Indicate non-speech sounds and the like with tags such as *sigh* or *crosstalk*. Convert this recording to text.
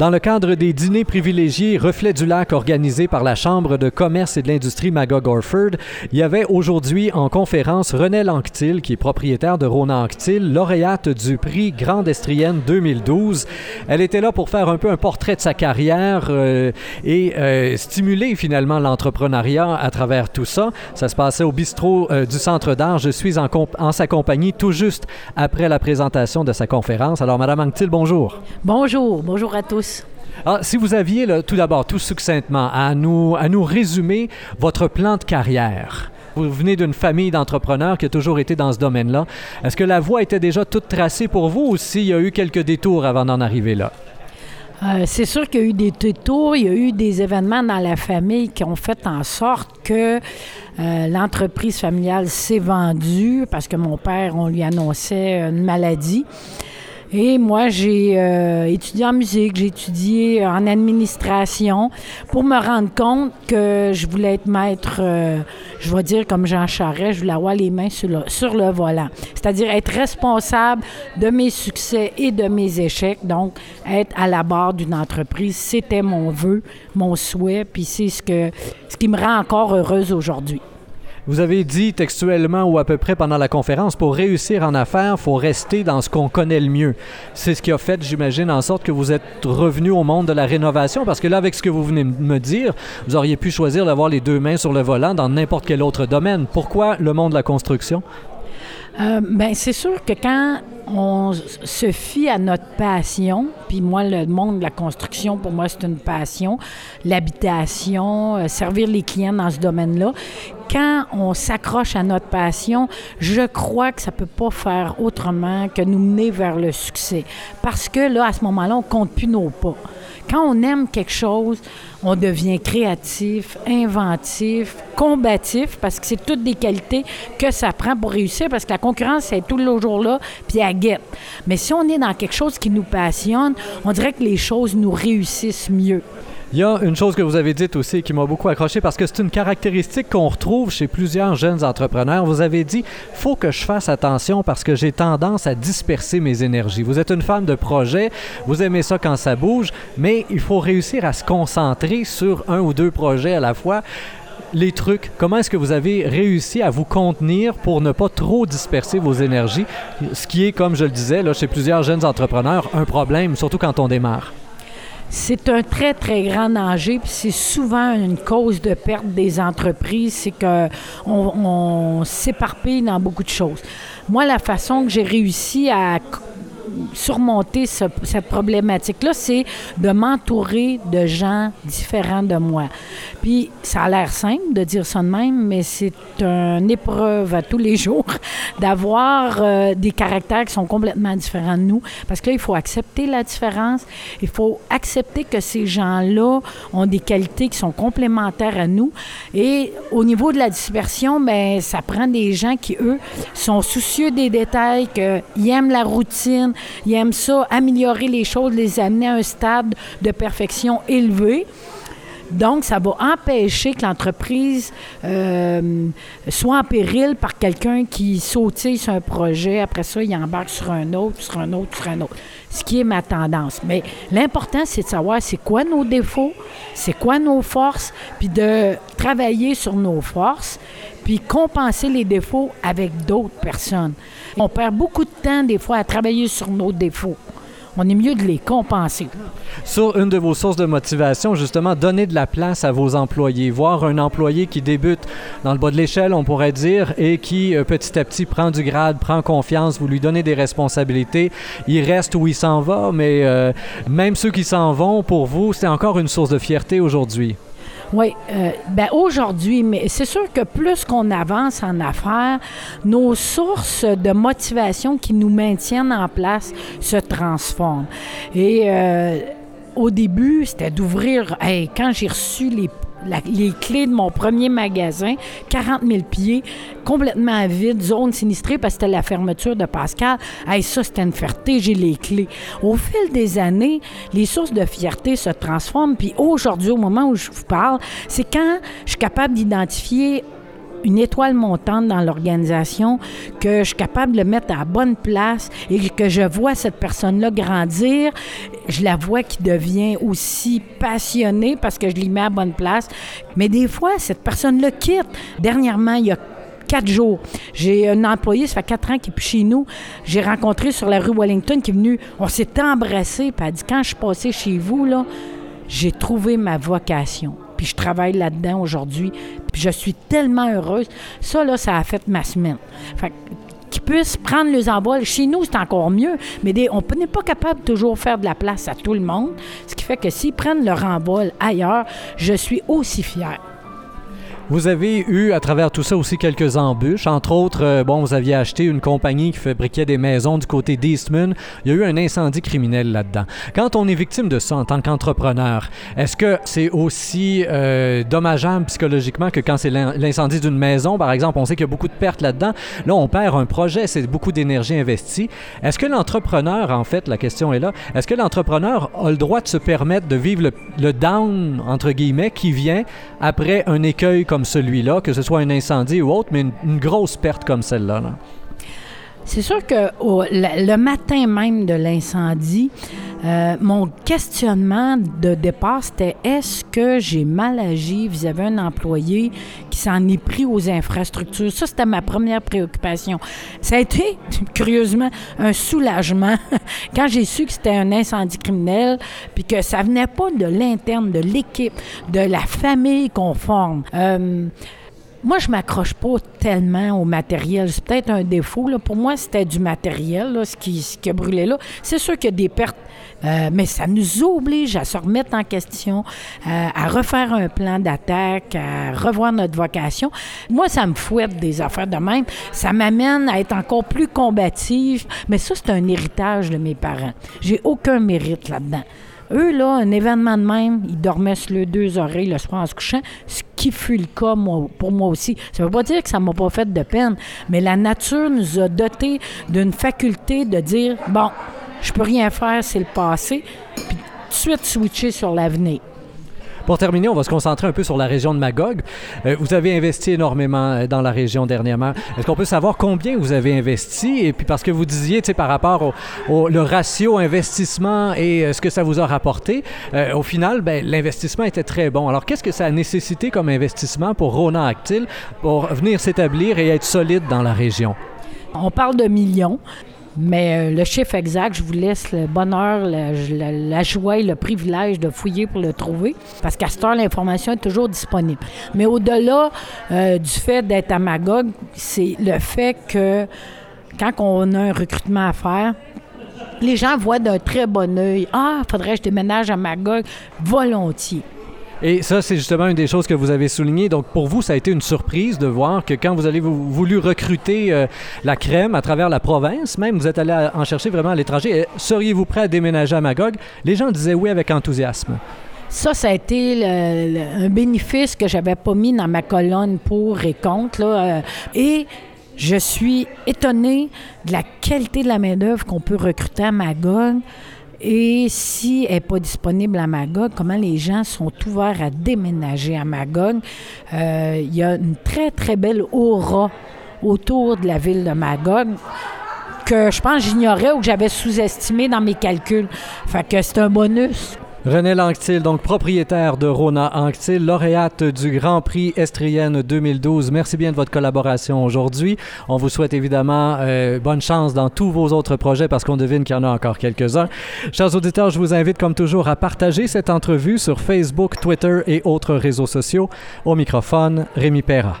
Dans le cadre des dîners privilégiés Reflet du lac organisés par la Chambre de commerce et de l'industrie Magog-Orford, il y avait aujourd'hui en conférence René Anctil, qui est propriétaire de Rona Anctil, lauréate du prix Grande Estrienne 2012. Elle était là pour faire un peu un portrait de sa carrière euh, et euh, stimuler finalement l'entrepreneuriat à travers tout ça. Ça se passait au bistrot euh, du Centre d'art. Je suis en, en, sa compagnie tout juste après la présentation de sa conférence. Alors, Madame Anctil, bonjour. Bonjour, bonjour à tous. Alors, si vous aviez tout d'abord, tout succinctement, à nous, à nous résumer votre plan de carrière. Vous venez d'une famille d'entrepreneurs qui a toujours été dans ce domaine-là. Est-ce que la voie était déjà toute tracée pour vous ou s'il y a eu quelques détours avant d'en arriver là? Euh, c'est sûr qu'il y a eu des détours, il y a eu des événements dans la famille qui ont fait en sorte que euh, l'entreprise familiale s'est vendue parce que mon père, on lui annonçait une maladie. Et moi, j'ai euh, étudié en musique, j'ai étudié en administration pour me rendre compte que je voulais être maître, euh, je vais dire comme Jean Charest, je voulais avoir les mains sur le, sur le volant. C'est-à-dire être responsable de mes succès et de mes échecs. Donc, être à la barre d'une entreprise, c'était mon vœu, mon souhait, puis c'est ce, ce qui me rend encore heureuse aujourd'hui. Vous avez dit textuellement ou à peu près pendant la conférence, pour réussir en affaires, il faut rester dans ce qu'on connaît le mieux. C'est ce qui a fait, j'imagine, en sorte que vous êtes revenu au monde de la rénovation, parce que là, avec ce que vous venez de me dire, vous auriez pu choisir d'avoir les deux mains sur le volant dans n'importe quel autre domaine. Pourquoi le monde de la construction? Euh, ben, c'est sûr que quand on se fie à notre passion, puis moi, le monde de la construction, pour moi, c'est une passion, l'habitation, euh, servir les clients dans ce domaine-là. Quand on s'accroche à notre passion, je crois que ça peut pas faire autrement que nous mener vers le succès. Parce que là, à ce moment-là, on compte plus nos pas. Quand on aime quelque chose, on devient créatif, inventif, combatif, parce que c'est toutes des qualités que ça prend pour réussir, parce que la concurrence, est tout le jour là, puis elle guette. Mais si on est dans quelque chose qui nous passionne, on dirait que les choses nous réussissent mieux. Il y a une chose que vous avez dite aussi qui m'a beaucoup accroché parce que c'est une caractéristique qu'on retrouve chez plusieurs jeunes entrepreneurs. Vous avez dit faut que je fasse attention parce que j'ai tendance à disperser mes énergies. Vous êtes une femme de projet, vous aimez ça quand ça bouge, mais il faut réussir à se concentrer sur un ou deux projets à la fois les trucs, comment est-ce que vous avez réussi à vous contenir pour ne pas trop disperser vos énergies, ce qui est, comme je le disais, là, chez plusieurs jeunes entrepreneurs, un problème, surtout quand on démarre. C'est un très, très grand danger, puis c'est souvent une cause de perte des entreprises, c'est qu'on on s'éparpille dans beaucoup de choses. Moi, la façon que j'ai réussi à surmonter cette problématique-là, c'est de m'entourer de gens différents de moi. Puis, ça a l'air simple de dire ça de même, mais c'est une épreuve à tous les jours *laughs* d'avoir euh, des caractères qui sont complètement différents de nous. Parce que là, il faut accepter la différence. Il faut accepter que ces gens-là ont des qualités qui sont complémentaires à nous. Et au niveau de la dispersion, bien, ça prend des gens qui, eux, sont soucieux des détails, qu'ils aiment la routine, ils aiment ça, améliorer les choses, les amener à un stade de perfection élevé. Donc, ça va empêcher que l'entreprise euh, soit en péril par quelqu'un qui sautille sur un projet. Après ça, il embarque sur un autre, sur un autre, sur un autre. Ce qui est ma tendance. Mais l'important, c'est de savoir c'est quoi nos défauts, c'est quoi nos forces, puis de travailler sur nos forces, puis compenser les défauts avec d'autres personnes. On perd beaucoup de temps, des fois, à travailler sur nos défauts on est mieux de les compenser. Sur une de vos sources de motivation, justement, donner de la place à vos employés. Voir un employé qui débute dans le bas de l'échelle, on pourrait dire, et qui euh, petit à petit prend du grade, prend confiance, vous lui donnez des responsabilités. Il reste où il s'en va, mais euh, même ceux qui s'en vont, pour vous, c'est encore une source de fierté aujourd'hui. Oui. Euh, ben aujourd'hui, mais c'est sûr que plus qu'on avance en affaires, nos sources de motivation qui nous maintiennent en place se transforment. Et euh, au début, c'était d'ouvrir. quand j'ai reçu les les clés de mon premier magasin, 40 000 pieds, complètement vide, zone sinistrée parce que c'était la fermeture de Pascal. Hey, ça, c'était une fierté, j'ai les clés. Au fil des années, les sources de fierté se transforment. Puis aujourd'hui, au moment où je vous parle, c'est quand je suis capable d'identifier une étoile montante dans l'organisation, que je suis capable de mettre à bonne place et que je vois cette personne-là grandir. Je la vois qui devient aussi passionnée parce que je l'y mets à bonne place. Mais des fois, cette personne-là quitte. Dernièrement, il y a quatre jours. J'ai un employé, ça fait quatre ans qu'il est chez nous. J'ai rencontré sur la rue Wellington qui est venu. On s'est embrassé, puis elle a dit Quand je suis chez vous, là, j'ai trouvé ma vocation. Puis je travaille là-dedans aujourd'hui. Puis je suis tellement heureuse. Ça, là, ça a fait ma semaine. Fait qu'ils puissent prendre les envols. Chez nous, c'est encore mieux, mais on n'est pas capable de toujours faire de la place à tout le monde. Ce qui fait que s'ils prennent leur envol ailleurs, je suis aussi fière. Vous avez eu à travers tout ça aussi quelques embûches. Entre autres, euh, bon, vous aviez acheté une compagnie qui fabriquait des maisons du côté d'Eastman. Il y a eu un incendie criminel là-dedans. Quand on est victime de ça en tant qu'entrepreneur, est-ce que c'est aussi euh, dommageable psychologiquement que quand c'est l'incendie d'une maison, par exemple, on sait qu'il y a beaucoup de pertes là-dedans. Là, on perd un projet, c'est beaucoup d'énergie investie. Est-ce que l'entrepreneur, en fait, la question est là, est-ce que l'entrepreneur a le droit de se permettre de vivre le, le down, entre guillemets, qui vient après un écueil comme celui-là, que ce soit un incendie ou autre, mais une, grosse perte comme celle-là. C'est sûr que le, matin même de l'incendie, euh, mon questionnement de départ, c'était est-ce que j'ai mal agi vis-à-vis d'un employé qui s'en est pris aux infrastructures? Ça, c'était ma première préoccupation. Ça a été, *laughs* curieusement, un soulagement *laughs* quand j'ai su que c'était un incendie criminel, puis que ça venait pas de l'interne, de l'équipe, de la famille qu'on forme. Euh, moi, je m'accroche pas tellement au matériel. C'est peut-être un défaut. Pour moi, c'était du matériel, ce, qui, ce qui a brûlé là. C'est sûr qu'il y a des pertes, euh, mais ça nous oblige à se remettre en question, euh, à refaire un plan d'attaque, à revoir notre vocation. Moi, ça me fouette des affaires de même. Ça m'amène à être encore plus combative. Mais ça, c'est un héritage de mes parents. J'ai aucun mérite là-dedans. Eux, là, un événement de même, ils dormaient sur deux oreilles le soir en se couchant, ce qui fut le cas pour moi aussi. Ça ne veut pas dire que ça ne m'a pas fait de peine, mais la nature nous a dotés d'une faculté de dire, bon, je peux rien faire, c'est le passé, puis tout de suite switcher sur l'avenir. Pour terminer, on va se concentrer un peu sur la région de Magog. Euh, vous avez investi énormément euh, dans la région dernièrement. Est-ce qu'on peut savoir combien vous avez investi? Et puis parce que vous disiez, tu sais, par rapport au, le ratio investissement et euh, ce que ça vous a rapporté, au final, ben, l'investissement était très bon. Alors, qu'est-ce que ça a nécessité comme investissement pour Rona Actil pour venir s'établir et être solide dans la région? On parle de millions. Mais euh, le chiffre exact, je vous laisse le bonheur, la, joie et le privilège de fouiller pour le trouver, parce qu'à cette heure, l'information est toujours disponible. Mais au-delà euh, du fait d'être à Magog, c'est le fait que quand on a un recrutement à faire, les gens voient d'un très bon œil Ah, faudrait que je déménage à Magog volontiers. Et ça, c'est justement une des choses que vous avez souligné. Donc, pour vous, ça a été une surprise de voir que quand vous avez voulu recruter euh, la crème à travers la province, même vous êtes allé en chercher vraiment à l'étranger, seriez-vous prêt à déménager à Magog? Les gens disaient oui avec enthousiasme. Ça, ça a été un bénéfice que j'avais pas mis dans ma colonne pour et contre. Euh, et je suis étonnée de la qualité de la main-d'œuvre qu'on peut recruter à Magog. Et si elle n'est pas disponible à Magog, comment les gens sont ouverts à déménager à Magog? Euh, il y a une très, très belle aura autour de la ville de Magog que je pense j'ignorais ou que j'avais sous-estimé dans mes calculs. Fait que c'est un bonus. René Anctil, donc propriétaire de Rona Anctil, lauréate du Grand Prix Estrienne 2012. Merci bien de votre collaboration aujourd'hui. On vous souhaite évidemment euh, bonne chance dans tous vos autres projets parce qu'on devine qu'il y en a encore quelques-uns. Chers auditeurs, je vous invite comme toujours à partager cette entrevue sur Facebook, Twitter et autres réseaux sociaux. Au microphone, Rémi Perra.